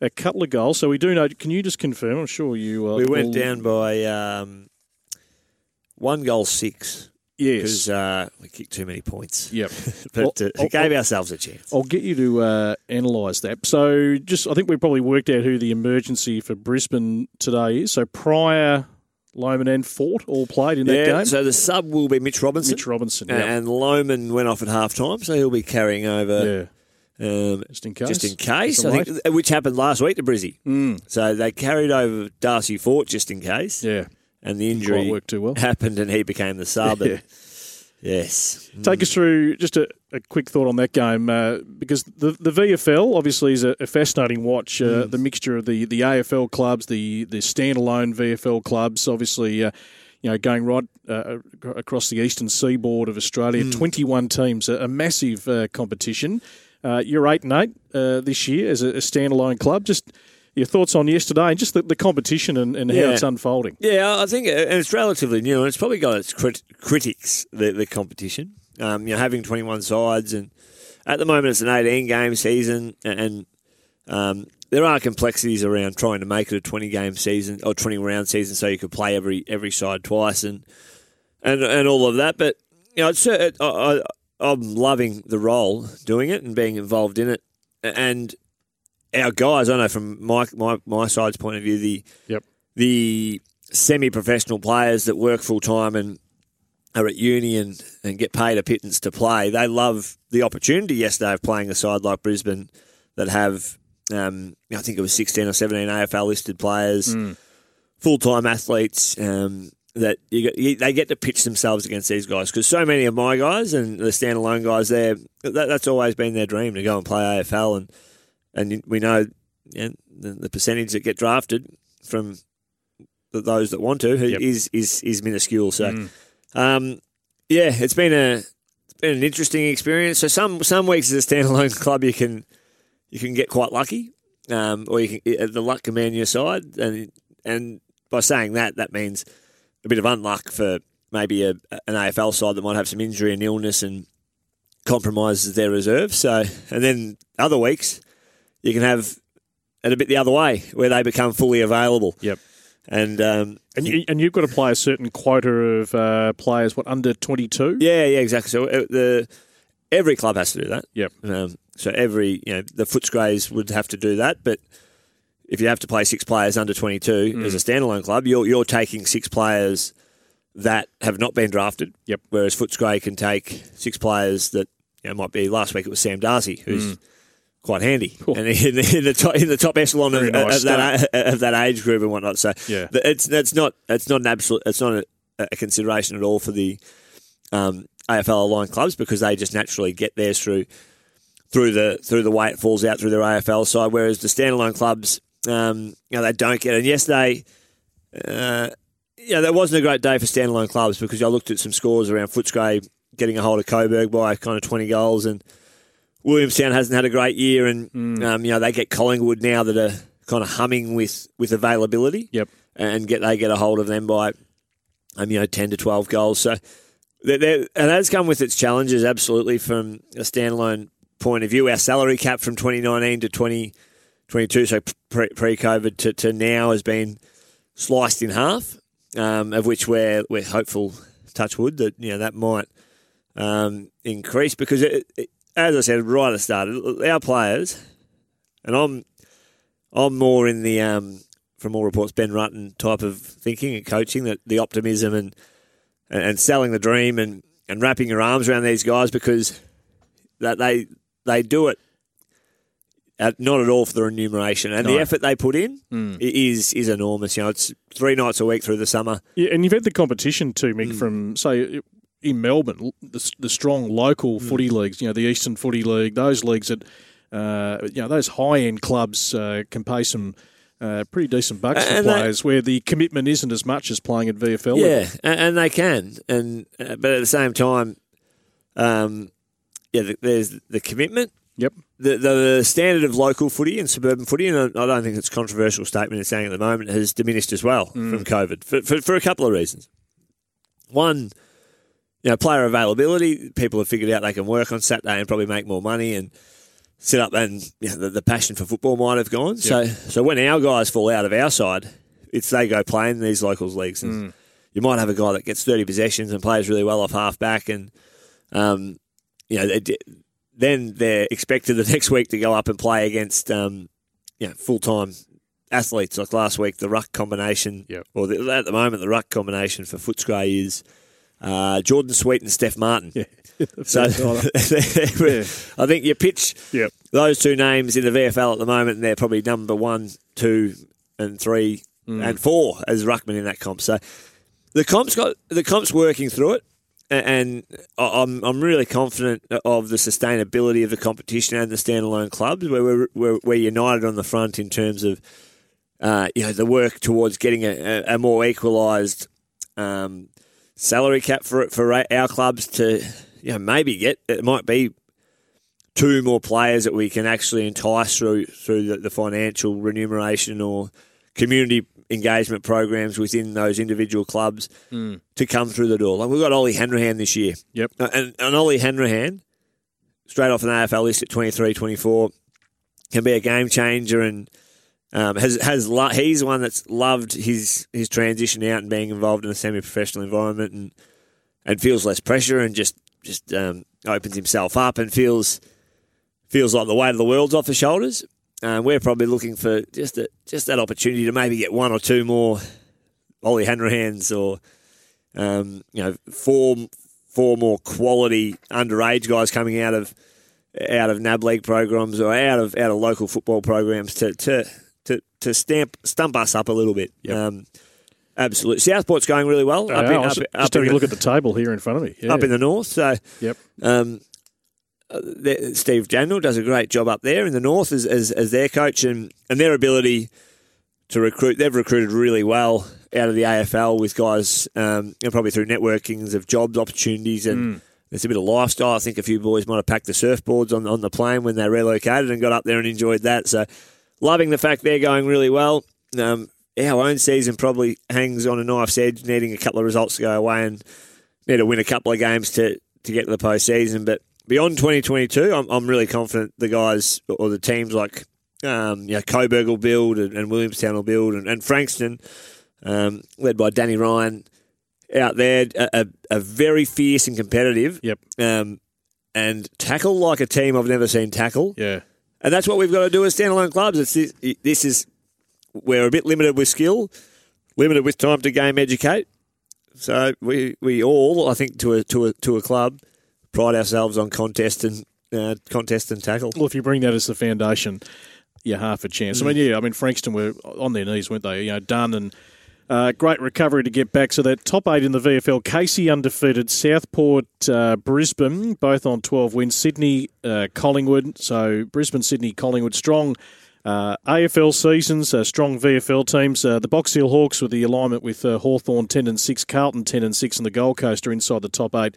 a couple of goals. So we do know. Can you just confirm? I'm sure you. Uh, We went will- down by um, one goal six Yes. because uh, we kicked too many points. Yep. but Well, uh, I'll- gave ourselves a chance. I'll get you to uh, analyse that. So, just I think we probably worked out who the emergency for Brisbane today is. So, prior Loman, and Fort all played in that yeah, game. so the sub will be Mitch Robinson. Mitch Robinson, yeah. and Loman went off at half time, so he'll be carrying over. yeah, Um, just in case. just in case, I think, uh, which happened last week to Brizzy. Mm. So they carried over Darcy Fort just in case, Yeah. and the injury worked too well. happened, and he became the sub. and- yes, Take us through just a, a quick thought on that game uh, because the the VFL obviously is a, a fascinating watch. Uh, Mm. The mixture of the, the AFL clubs, the the standalone VFL clubs, obviously. Uh, you know, going right uh, across the eastern seaboard of Australia, Mm. 21 teams, a, a massive uh, competition. Uh, you're eight and eight uh, this year as a, a standalone club. Just your thoughts on yesterday and just the, the competition and, and how it's unfolding. Yeah, I think, uh, and it's relatively new, and it's probably got its crit- critics, the, the competition. Um, you know, having 21 sides, and at the moment it's an 18 game season, and um, there are complexities around trying to make it a 20 game season or 20 round season, so you could play every every side twice, and and and all of that. But you know, it's, uh, I, I, I'm loving the role doing it and being involved in it, and our guys. I know from my my, my side's point of view, the Yep. the semi-professional players that work full time and are at uni and, and get paid a pittance to play, they love the opportunity yesterday of playing a side like Brisbane that have, um, I think it was 16 or 17 AFL listed players, full time athletes. Um, that you they get to pitch themselves against these guys because so many of my guys and the standalone guys there, that, that's always been their dream to go and play AFL and and we know know, the, the percentage that get drafted from th those that want to Yep. is is is minuscule. So, um, yeah, it's been a it's been an interesting experience. So some some weeks as a standalone club you can you can get quite lucky, um, or you can the luck can be on your side, and and by saying that that means a bit of unluck for maybe a, an AFL side that might have some injury and illness and compromises their reserve. So and then other weeks you can have it a bit the other way where they become fully available. Yep. And um, And, you, and you've got to play a certain quota of uh, players, what, under 22? Yeah, yeah, exactly. So uh, the every club has to do that. Yep. Um, so every you know the Footscrays would have to do that, but if you have to play six players under twenty two Mm. as a standalone club, you're you're taking six players that have not been drafted. Yep. Whereas Footscray can take six players that you know might be last week it was Sam Darcy who's. Quite handy, Cool. and in the, in the top in the top echelon of, nice of that of that age group and whatnot. So Yeah. it's it's not it's not an absolute it's not a, a consideration at all for the um, AFL aligned clubs because they just naturally get theirs through through the through the way it falls out through their AFL side, whereas the standalone clubs, um, you know, they don't get it. And yesterday, uh, yeah, that wasn't a great day for standalone clubs because I looked at some scores around Footscray getting a hold of Coburg by kind of twenty goals, and Williamstown hasn't had a great year, and um, you know they get Collingwood now that are kind of humming with with availability Yep. and get they get a hold of them by um, you know ten to twelve goals. So they're, they're, and that's come with its challenges, absolutely from a standalone point of view. Our salary cap from 2019 to 2022, so pre COVID to, to now, has been sliced in half. Um, of which we're we're hopeful, touch wood, that you know that might um, increase because it, it, as I said right at the start, our players, and I'm I'm more in the um, from all reports Ben Rutten type of thinking and coaching that the optimism and and selling the dream and and wrapping your arms around these guys because that they they do it at, not at all for the remuneration and the effort they put in i- is is enormous. You know, it's three nights a week through the summer. Yeah, and you've had the competition too, Mick, Mm. from say in Melbourne, the, the strong local Mm. footy leagues. You know, the Eastern Footy League, those leagues that uh, you know those high end clubs uh, can pay some. Uh, pretty decent bucks for And they- players where the commitment isn't as much as playing at VFL. Yeah, and, and they can, and uh, but at the same time, um, yeah, th- there's the commitment. Yep. The, the standard of local footy and suburban footy, and I don't think it's a controversial statement in saying at the moment, has diminished as well from COVID for, for, for a couple of reasons. One, you know, player availability. People have figured out they can work on Saturday and probably make more money and sit up, and you know, the, the passion for football might have gone. So, so when our guys fall out of our side, it's they go play in these locals leagues, and you might have a guy that gets thirty possessions and plays really well off half back, and um, you know, they, then they're expected the next week to go up and play against um, you know, full time athletes. Like last week, the ruck combination, Yep. or the, at the moment, the ruck combination for Footscray is uh, Jordan Sweet and Steph Martin. Yeah. So I think you pitch Yep. those two names in the VFL at the moment, and they're probably number one, two, and three, and four as ruckman in that comp. So the comp's got the comp's working through it, and I'm I'm really confident of the sustainability of the competition and the standalone clubs, where we're we're, we're united on the front in terms of uh, you know the work towards getting a, a, a more equalised um, salary cap for for our clubs to you know maybe get it might be two more players that we can actually entice through through the, the financial remuneration or community engagement programs within those individual clubs to come through the door. Like we've got Ollie Hanrahan this year. Yep. Uh, And, and Ollie Hanrahan, straight off an AFL list at 23, 24, can be a game changer and um, has has lo- he's one that's loved his his transition out and being involved in a semi professional environment and and feels less pressure and just just um, opens himself up and feels feels like the weight of the world's off his shoulders. Um, we're probably looking for just a, just that opportunity to maybe get one or two more Ollie Hanrahans or um, you know four four more quality underage guys coming out of out of NAB league programs or out of out of local football programs to to to, to stamp stump us up a little bit. Um, absolutely, Southport's going really well. Uh, I was just in having a look at the table here in front of me. Yeah. up in the north. So yep. um, uh, Steve Daniel does a great job up there in the north as, as, as their coach and, and their ability to recruit. They've recruited really well out of the AFL with guys, um, know, probably through networkings of jobs opportunities and. There's a bit of lifestyle. I think a few boys might have packed the surfboards on, on the plane when they relocated and got up there and enjoyed that. So, loving the fact they're going really well. Um, our own season probably hangs on a knife's edge, needing a couple of results to go away and need to win a couple of games to, to get to the postseason. But beyond 2022, I'm, I'm really confident the guys or the teams like um, you know, Coburg will build and, and Williamstown will build and, and Frankston, um, led by Danny Ryan, out there, are, are, are very fierce and competitive. Yep. Um, and tackle like a team I've never seen tackle. Yeah. And that's what we've got to do as standalone clubs. It's this, this is we're a bit limited with skill, limited with time to game educate. So we we all, I think, to a to a to a club, pride ourselves on contest and uh, contest and tackle. Well, if you bring that as the foundation, you're half a chance. I mean, yeah, I mean, Frankston were on their knees, weren't they? You know, done and uh, great recovery to get back. So that top eight in the VFL, Casey undefeated, Southport, uh, Brisbane, both on 12 wins, Sydney, uh, Collingwood. So Brisbane, Sydney, Collingwood, strong. Uh, AFL seasons, uh, strong VFL teams. Uh, the Box Hill Hawks with the alignment with Hawthorn 10 and 6, Carlton 10 and 6, and the Gold Coast are inside the top eight